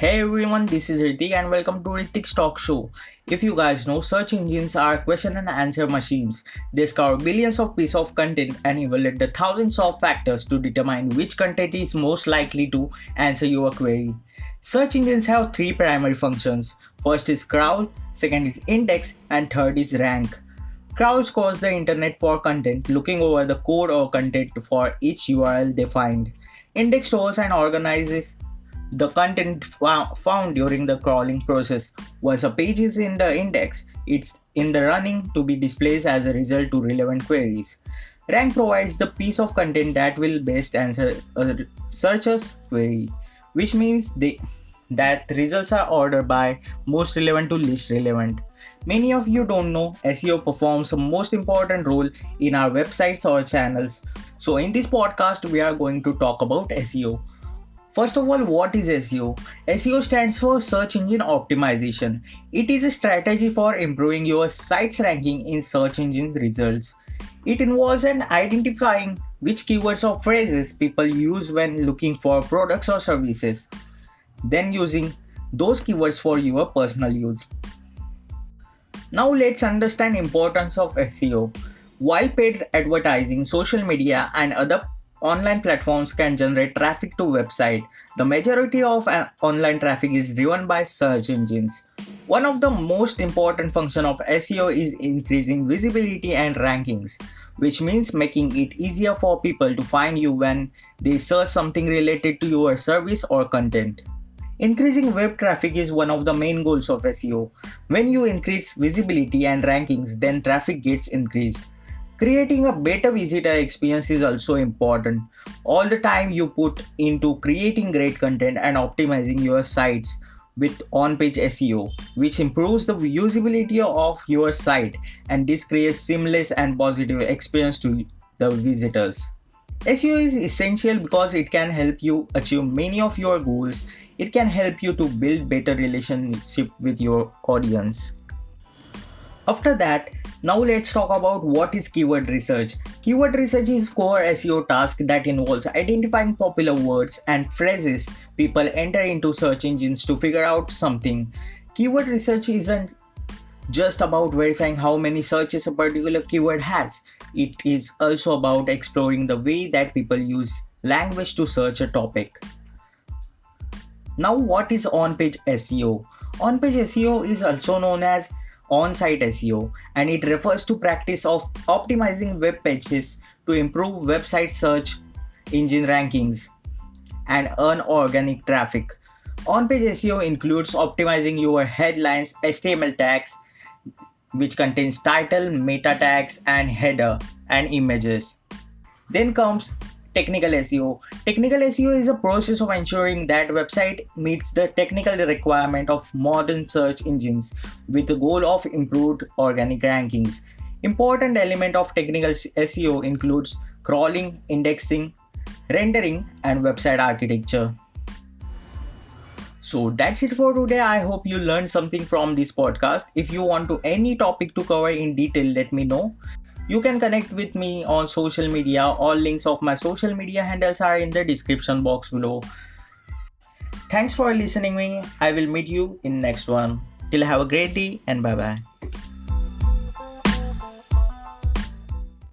Hey everyone, this is Ritik and welcome to Ritik's Talk Show. If you guys know, search engines are question and answer machines. They scour billions of pieces of content and evaluate the thousands of factors to determine which content is most likely to answer your query. Search engines have three primary functions. First is crawl, second is index, and third is rank. Crawl scores the internet for content, looking over the code or content for each URL they find. Index stores and organizes the content found during the crawling process. Once a page is in the index, it's in the running to be displayed as a result to relevant queries. Rank provides the piece of content that will best answer a searcher's query, which means they, that results are ordered by most relevant to least relevant. Many of you don't know SEO performs a most important role in our websites or channels. So in this podcast we are going to talk about SEO. First of all, what is SEO? SEO stands for Search Engine Optimization. It is a strategy for improving your site's ranking in search engine results. It involves in identifying which keywords or phrases people use when looking for products or services, then using those keywords for your personal use. Now let's understand importance of SEO. While paid advertising, social media and other online platforms can generate traffic to website. The majority of uh, online traffic is driven by search engines. One of the most important function of SEO is increasing visibility and rankings, which means making it easier for people to find you when they search something related to your service or content. Increasing web traffic is one of the main goals of SEO. When you increase visibility and rankings, then traffic gets increased creating a better visitor experience is also important. All the time you put into creating great content and optimizing your sites with on-page SEO which improves the usability of your site and this creates seamless and positive experience to the visitors. SEO is essential because it can help you achieve many of your goals. It can help you to build better relationship with your audience. After that now let's talk about what is keyword research. Keyword research is core SEO task that involves identifying popular words and phrases people enter into search engines to figure out something. Keyword research isn't just about verifying how many searches a particular keyword has. It is also about exploring the way that people use language to search a topic. Now what is on-page SEO? On-page SEO is also known as on-site SEO and it refers to practice of optimizing web pages to improve website search engine rankings and earn organic traffic. On-page SEO includes optimizing your headlines, HTML tags which contains title, meta tags and header and images. Then comes technical SEO. Technical SEO is a process of ensuring that website meets the technical requirement of modern search engines with the goal of improved organic rankings. Important element of technical SEO includes crawling, indexing, rendering and website architecture. So that's it for today. I hope you learned something from this podcast. If you want to any topic to cover in detail, let me know. You can connect with me on social media. All links of my social media handles are in the description box below. Thanks for listening me. I will meet you in next one. Till have a great day and bye bye.